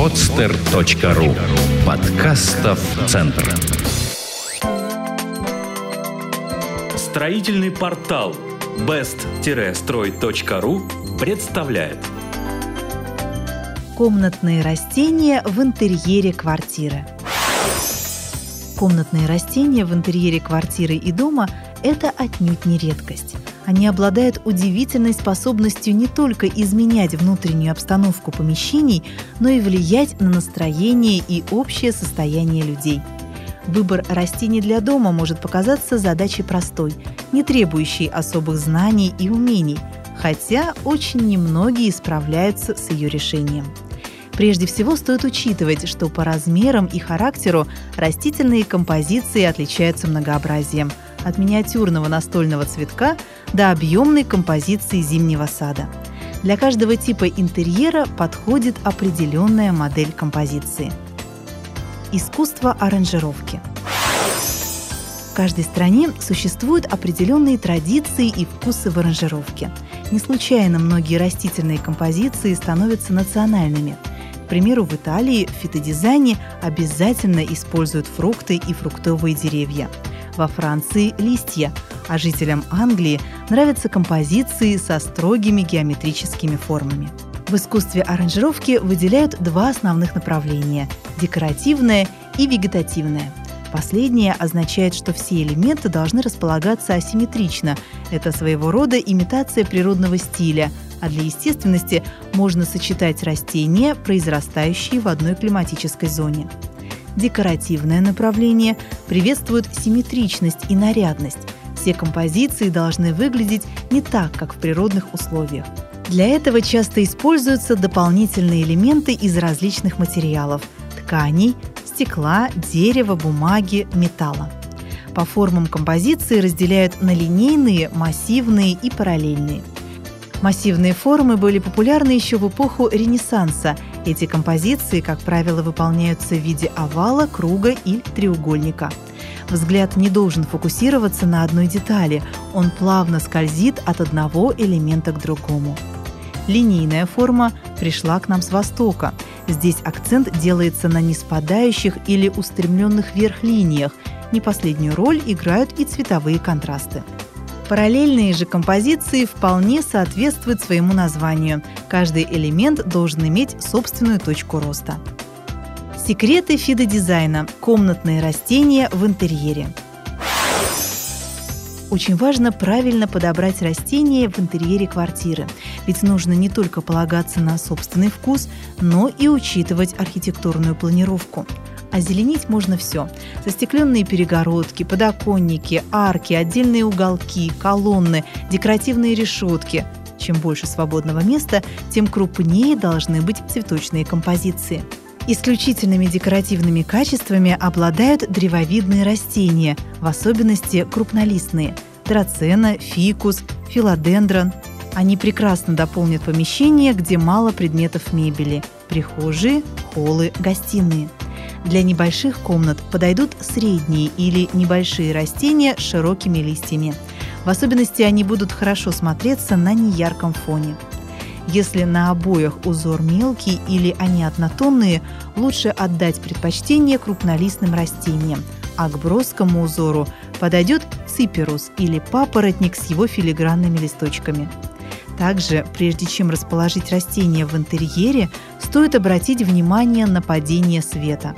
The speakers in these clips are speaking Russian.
podster.ru Подкастов Центр Строительный портал best-строй.ру представляет Комнатные растения в интерьере квартиры. Комнатные растения в интерьере квартиры и дома – это отнюдь не редкость. Они обладают удивительной способностью не только изменять внутреннюю обстановку помещений, но и влиять на настроение и общее состояние людей. Выбор растений для дома может показаться задачей простой, не требующей особых знаний и умений, хотя очень немногие справляются с ее решением. Прежде всего стоит учитывать, что по размерам и характеру растительные композиции отличаются многообразием – от миниатюрного настольного цветка до объемной композиции зимнего сада. Для каждого типа интерьера подходит определенная модель композиции. Искусство аранжировки. В каждой стране существуют определенные традиции и вкусы в аранжировке. Не случайно многие растительные композиции становятся национальными. К примеру, в Италии в фитодизайне обязательно используют фрукты и фруктовые деревья – во Франции – листья, а жителям Англии нравятся композиции со строгими геометрическими формами. В искусстве аранжировки выделяют два основных направления – декоративное и вегетативное. Последнее означает, что все элементы должны располагаться асимметрично. Это своего рода имитация природного стиля, а для естественности можно сочетать растения, произрастающие в одной климатической зоне декоративное направление приветствует симметричность и нарядность. Все композиции должны выглядеть не так, как в природных условиях. Для этого часто используются дополнительные элементы из различных материалов – тканей, стекла, дерева, бумаги, металла. По формам композиции разделяют на линейные, массивные и параллельные. Массивные формы были популярны еще в эпоху Ренессанса – эти композиции, как правило, выполняются в виде овала, круга или треугольника. Взгляд не должен фокусироваться на одной детали, он плавно скользит от одного элемента к другому. Линейная форма пришла к нам с востока. Здесь акцент делается на неспадающих или устремленных вверх линиях. Не последнюю роль играют и цветовые контрасты. Параллельные же композиции вполне соответствуют своему названию. Каждый элемент должен иметь собственную точку роста. Секреты фидодизайна. Комнатные растения в интерьере. Очень важно правильно подобрать растения в интерьере квартиры, ведь нужно не только полагаться на собственный вкус, но и учитывать архитектурную планировку. Озеленить можно все. Застекленные перегородки, подоконники, арки, отдельные уголки, колонны, декоративные решетки. Чем больше свободного места, тем крупнее должны быть цветочные композиции. Исключительными декоративными качествами обладают древовидные растения, в особенности крупнолистные – драцена, фикус, филодендрон. Они прекрасно дополнят помещение, где мало предметов мебели – прихожие, холлы, гостиные – для небольших комнат подойдут средние или небольшие растения с широкими листьями. В особенности они будут хорошо смотреться на неярком фоне. Если на обоях узор мелкий или они однотонные, лучше отдать предпочтение крупнолистным растениям, а к броскому узору подойдет циперус или папоротник с его филигранными листочками. Также, прежде чем расположить растения в интерьере, стоит обратить внимание на падение света.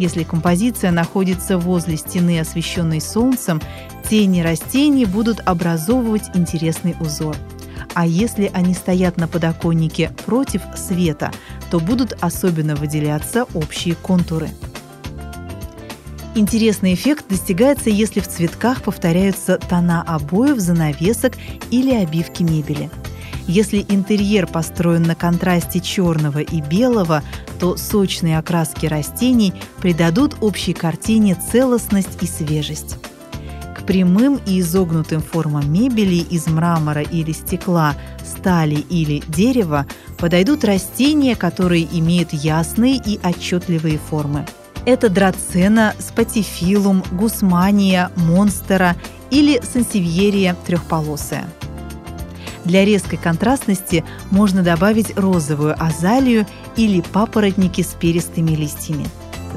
Если композиция находится возле стены, освещенной солнцем, тени растений будут образовывать интересный узор. А если они стоят на подоконнике против света, то будут особенно выделяться общие контуры. Интересный эффект достигается, если в цветках повторяются тона обоев, занавесок или обивки мебели – если интерьер построен на контрасте черного и белого, то сочные окраски растений придадут общей картине целостность и свежесть. К прямым и изогнутым формам мебели из мрамора или стекла, стали или дерева подойдут растения, которые имеют ясные и отчетливые формы. Это драцена, спатифилум, гусмания, монстера или сансевьерия трехполосая – Для резкой контрастности можно добавить розовую азалию или папоротники с перистыми листьями.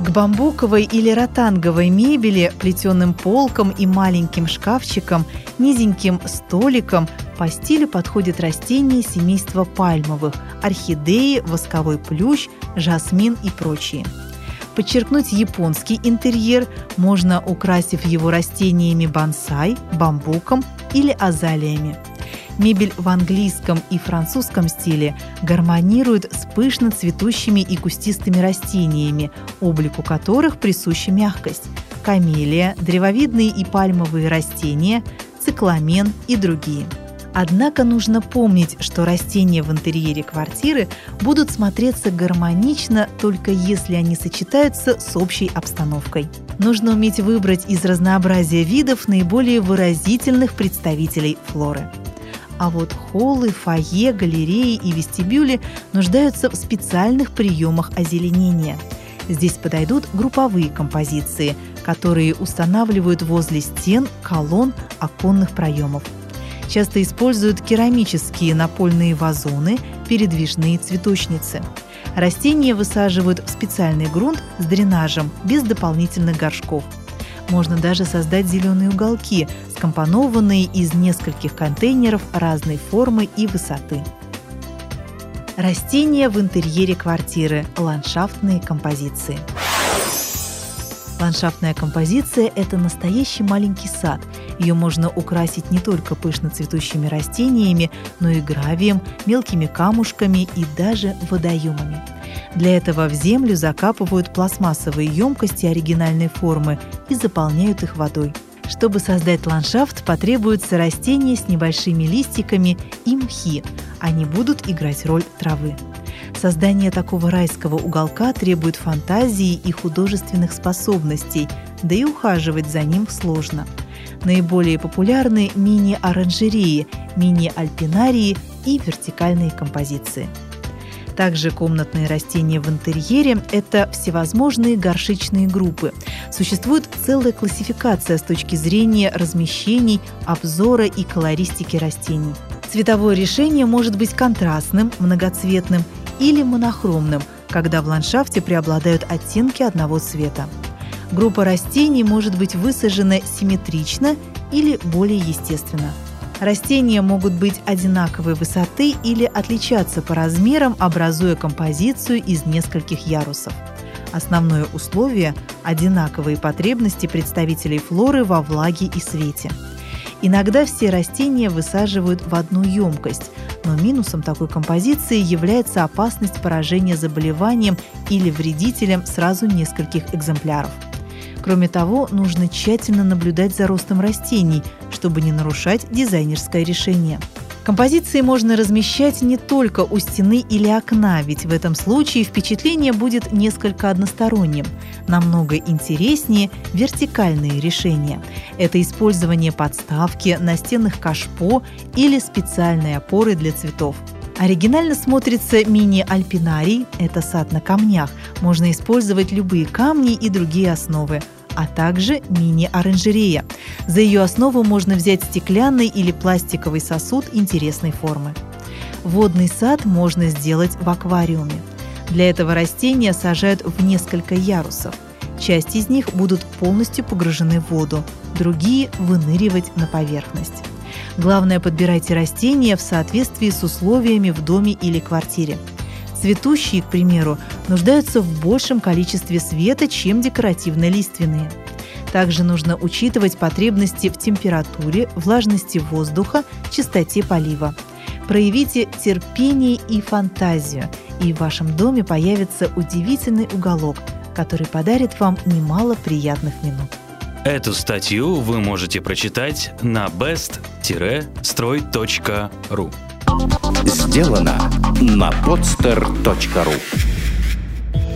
К бамбуковой или ротанговой мебели, плетеным полкам и маленьким шкафчикам, низеньким столикам по стилю подходят растения семейства пальмовых – орхидеи, восковой плющ, жасмин и прочие. Подчеркнуть японский интерьер можно, украсив его растениями бонсай, бамбуком или азалиями. Мебель в английском и французском стиле гармонирует с пышно цветущими и кустистыми растениями, облику которых присуща мягкость – камелия, древовидные и пальмовые растения, цикламен и другие. Однако нужно помнить, что растения в интерьере квартиры будут смотреться гармонично только если они сочетаются с общей обстановкой. Нужно уметь выбрать из разнообразия видов наиболее выразительных представителей флоры. А вот холлы, фойе, галереи и вестибюли нуждаются в специальных приемах озеленения. Здесь подойдут групповые композиции, которые устанавливают возле стен, колонн, оконных проемов. Часто используют керамические напольные вазоны, передвижные цветочницы. Растения высаживают в специальный грунт с дренажем, без дополнительных горшков – можно даже создать зеленые уголки, скомпонованные из нескольких контейнеров разной формы и высоты. Растения в интерьере квартиры. Ландшафтные композиции. Ландшафтная композиция – это настоящий маленький сад. Ее можно украсить не только пышно цветущими растениями, но и гравием, мелкими камушками и даже водоемами. Для этого в землю закапывают пластмассовые емкости оригинальной формы и заполняют их водой. Чтобы создать ландшафт, потребуются растения с небольшими листиками и мхи. Они будут играть роль травы. Создание такого райского уголка требует фантазии и художественных способностей, да и ухаживать за ним сложно. Наиболее популярны мини-оранжереи, мини-альпинарии и вертикальные композиции – также комнатные растения в интерьере – это всевозможные горшечные группы. Существует целая классификация с точки зрения размещений, обзора и колористики растений. Цветовое решение может быть контрастным, многоцветным или монохромным, когда в ландшафте преобладают оттенки одного цвета. Группа растений может быть высажена симметрично или более естественно – Растения могут быть одинаковой высоты или отличаться по размерам, образуя композицию из нескольких ярусов. Основное условие – одинаковые потребности представителей флоры во влаге и свете. Иногда все растения высаживают в одну емкость, но минусом такой композиции является опасность поражения заболеванием или вредителем сразу нескольких экземпляров – Кроме того, нужно тщательно наблюдать за ростом растений, чтобы не нарушать дизайнерское решение. Композиции можно размещать не только у стены или окна, ведь в этом случае впечатление будет несколько односторонним. Намного интереснее вертикальные решения. Это использование подставки, настенных кашпо или специальной опоры для цветов. Оригинально смотрится мини-альпинарий – это сад на камнях. Можно использовать любые камни и другие основы а также мини-оранжерея. За ее основу можно взять стеклянный или пластиковый сосуд интересной формы. Водный сад можно сделать в аквариуме. Для этого растения сажают в несколько ярусов. Часть из них будут полностью погружены в воду, другие – выныривать на поверхность. Главное, подбирайте растения в соответствии с условиями в доме или квартире – Цветущие, к примеру, нуждаются в большем количестве света, чем декоративно-лиственные. Также нужно учитывать потребности в температуре, влажности воздуха, частоте полива. Проявите терпение и фантазию, и в вашем доме появится удивительный уголок, который подарит вам немало приятных минут. Эту статью вы можете прочитать на best-строй.ру. Сделано на podster.ru